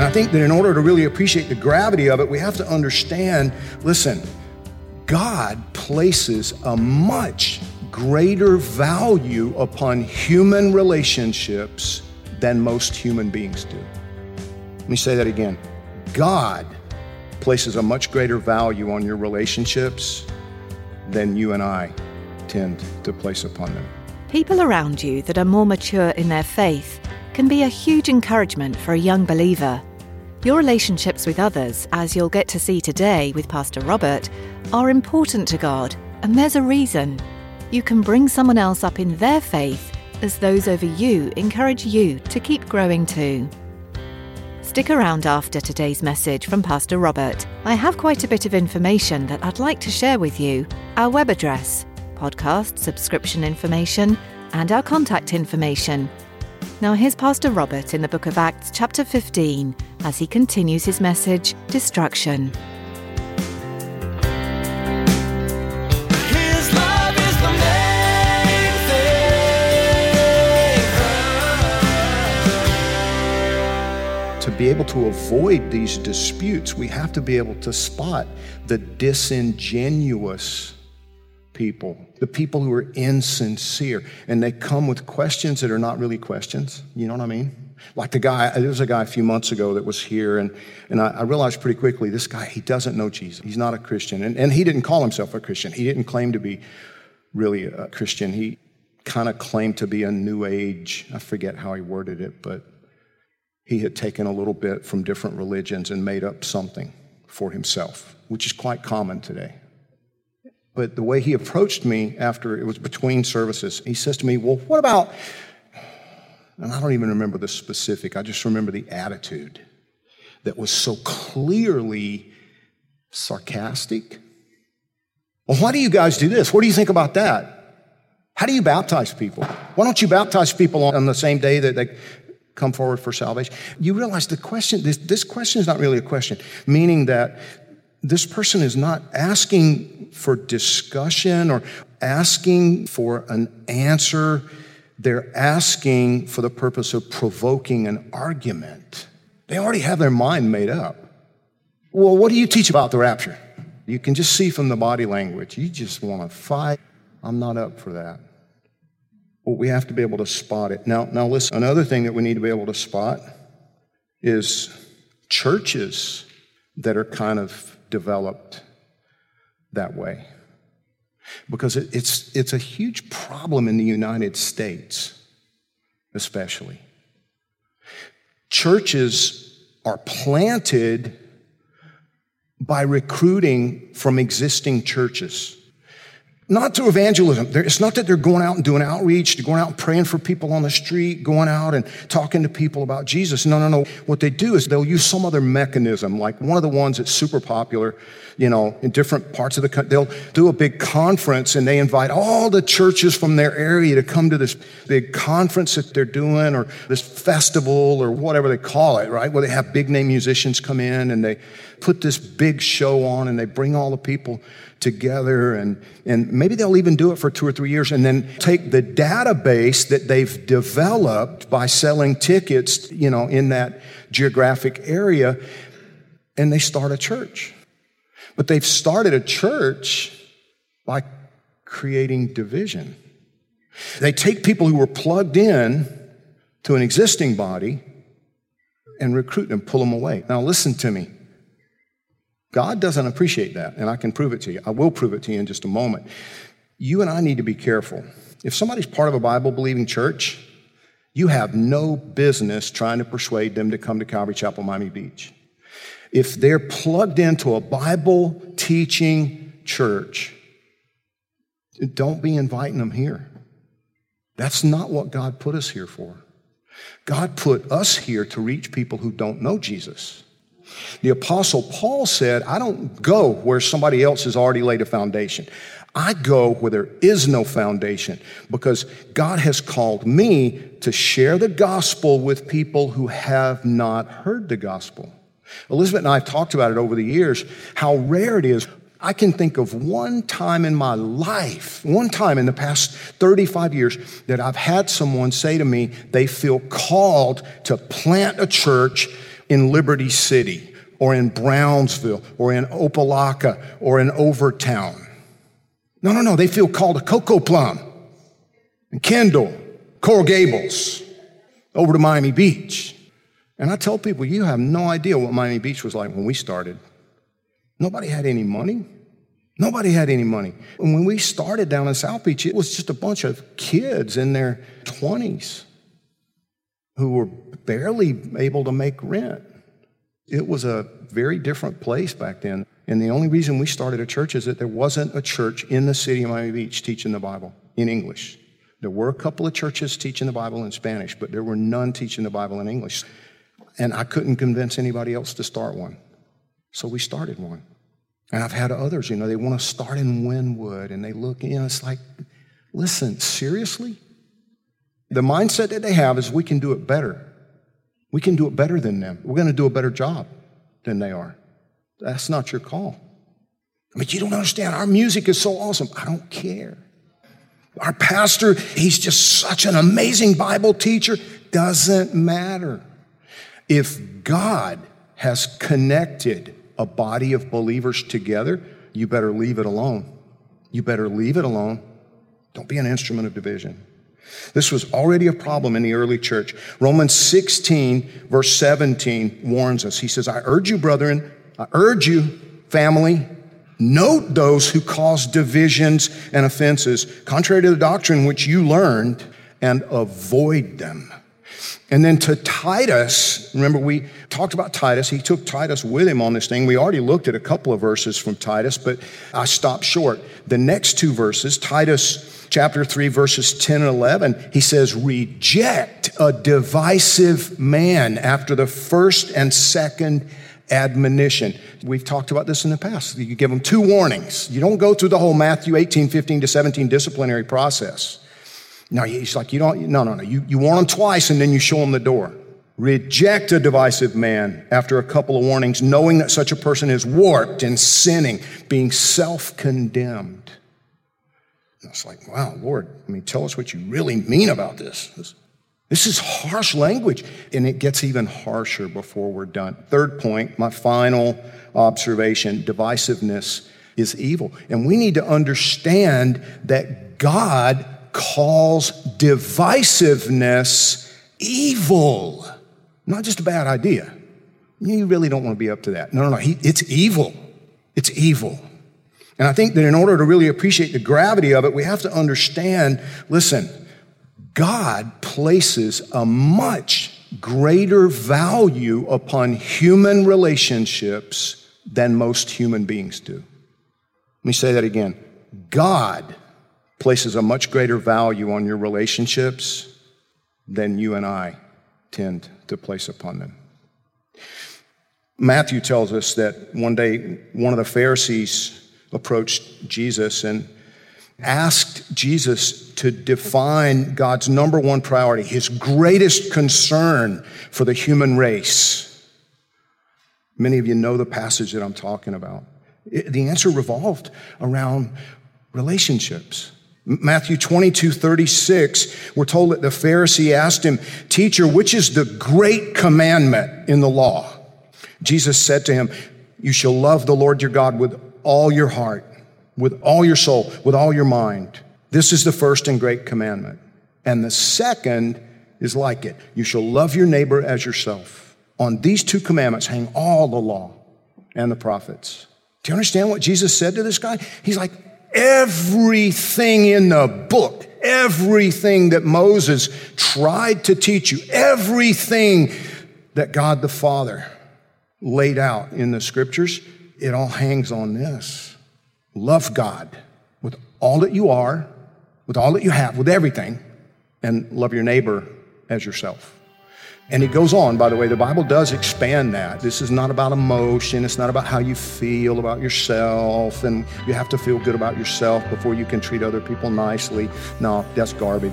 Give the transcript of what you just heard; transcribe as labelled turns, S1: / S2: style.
S1: And I think that in order to really appreciate the gravity of it, we have to understand listen, God places a much greater value upon human relationships than most human beings do. Let me say that again. God places a much greater value on your relationships than you and I tend to place upon them.
S2: People around you that are more mature in their faith can be a huge encouragement for a young believer. Your relationships with others, as you'll get to see today with Pastor Robert, are important to God, and there's a reason. You can bring someone else up in their faith as those over you encourage you to keep growing too. Stick around after today's message from Pastor Robert. I have quite a bit of information that I'd like to share with you our web address, podcast subscription information, and our contact information. Now, here's Pastor Robert in the book of Acts, chapter 15, as he continues his message Destruction.
S3: His love is the main thing.
S1: to be able to avoid these disputes, we have to be able to spot the disingenuous people, the people who are insincere, and they come with questions that are not really questions. You know what I mean? Like the guy, there was a guy a few months ago that was here, and, and I, I realized pretty quickly this guy, he doesn't know Jesus. He's not a Christian. And, and he didn't call himself a Christian. He didn't claim to be really a Christian. He kind of claimed to be a new age. I forget how he worded it, but he had taken a little bit from different religions and made up something for himself, which is quite common today. But the way he approached me after it was between services, he says to me, Well, what about, and I don't even remember the specific, I just remember the attitude that was so clearly sarcastic. Well, why do you guys do this? What do you think about that? How do you baptize people? Why don't you baptize people on the same day that they come forward for salvation? You realize the question, this, this question is not really a question, meaning that this person is not asking for discussion or asking for an answer. They're asking for the purpose of provoking an argument. They already have their mind made up. Well, what do you teach about the rapture? You can just see from the body language. You just want to fight. I'm not up for that. Well, we have to be able to spot it. Now, now listen, another thing that we need to be able to spot is churches that are kind of developed that way. Because it, it's, it's a huge problem in the United States, especially. Churches are planted by recruiting from existing churches. Not to evangelism. It's not that they're going out and doing outreach, they're going out and praying for people on the street, going out and talking to people about Jesus. No, no, no. What they do is they'll use some other mechanism, like one of the ones that's super popular, you know, in different parts of the country. They'll do a big conference and they invite all the churches from their area to come to this big conference that they're doing or this festival or whatever they call it, right? Where they have big name musicians come in and they put this big show on and they bring all the people together and, and maybe they'll even do it for two or three years and then take the database that they've developed by selling tickets, you know, in that geographic area and they start a church. But they've started a church by creating division. They take people who were plugged in to an existing body and recruit them, pull them away. Now, listen to me. God doesn't appreciate that, and I can prove it to you. I will prove it to you in just a moment. You and I need to be careful. If somebody's part of a Bible believing church You have no business trying to persuade them to come to Calvary Chapel, Miami Beach. If they're plugged into a Bible teaching church, don't be inviting them here. That's not what God put us here for. God put us here to reach people who don't know Jesus. The Apostle Paul said, I don't go where somebody else has already laid a foundation. I go where there is no foundation because God has called me to share the gospel with people who have not heard the gospel. Elizabeth and I have talked about it over the years, how rare it is. I can think of one time in my life, one time in the past 35 years, that I've had someone say to me they feel called to plant a church in Liberty City or in Brownsville or in Opa-locka or in Overtown. No, no, no. They feel called to Cocoplum and Kendall, Coral Gables, over to Miami Beach. And I tell people, you have no idea what Miami Beach was like when we started. Nobody had any money. Nobody had any money. And when we started down in South Beach, it was just a bunch of kids in their 20s who were barely able to make rent. It was a very different place back then. And the only reason we started a church is that there wasn't a church in the city of Miami Beach teaching the Bible in English. There were a couple of churches teaching the Bible in Spanish, but there were none teaching the Bible in English. And I couldn't convince anybody else to start one. So we started one. And I've had others, you know, they want to start in Wynwood and they look, you know, it's like, listen, seriously? The mindset that they have is we can do it better. We can do it better than them. We're going to do a better job than they are. That's not your call. I mean, you don't understand. Our music is so awesome. I don't care. Our pastor, he's just such an amazing Bible teacher. Doesn't matter. If God has connected a body of believers together, you better leave it alone. You better leave it alone. Don't be an instrument of division. This was already a problem in the early church. Romans 16, verse 17, warns us. He says, I urge you, brethren, I urge you, family, note those who cause divisions and offenses, contrary to the doctrine which you learned, and avoid them. And then to Titus, remember we talked about Titus. He took Titus with him on this thing. We already looked at a couple of verses from Titus, but I stopped short. The next two verses, Titus chapter 3, verses 10 and 11, he says, Reject a divisive man after the first and second admonition. We've talked about this in the past. You give them two warnings. You don't go through the whole Matthew 18, 15 to 17 disciplinary process. No, he's like, you don't, no, no, no. You, you warn them twice and then you show them the door. Reject a divisive man after a couple of warnings, knowing that such a person is warped and sinning, being self condemned. It's like, wow, Lord, I mean, tell us what you really mean about this. this. This is harsh language, and it gets even harsher before we're done. Third point, my final observation divisiveness is evil. And we need to understand that God calls divisiveness evil, not just a bad idea. You really don't want to be up to that. No, no, no. He, it's evil. It's evil. And I think that in order to really appreciate the gravity of it, we have to understand listen, God places a much greater value upon human relationships than most human beings do. Let me say that again. God places a much greater value on your relationships than you and I tend to place upon them. Matthew tells us that one day one of the Pharisees approached Jesus and asked Jesus to define God's number one priority, his greatest concern for the human race. Many of you know the passage that I'm talking about. It, the answer revolved around relationships. Matthew 22, 36, we're told that the Pharisee asked him, Teacher, which is the great commandment in the law? Jesus said to him, You shall love the Lord your God with all your heart, with all your soul, with all your mind. This is the first and great commandment. And the second is like it you shall love your neighbor as yourself. On these two commandments hang all the law and the prophets. Do you understand what Jesus said to this guy? He's like, everything in the book Everything that Moses tried to teach you, everything that God the Father laid out in the scriptures, it all hangs on this. Love God with all that you are, with all that you have, with everything, and love your neighbor as yourself. And it goes on, by the way, the Bible does expand that. This is not about emotion, it's not about how you feel about yourself, and you have to feel good about yourself before you can treat other people nicely. No, that's garbage.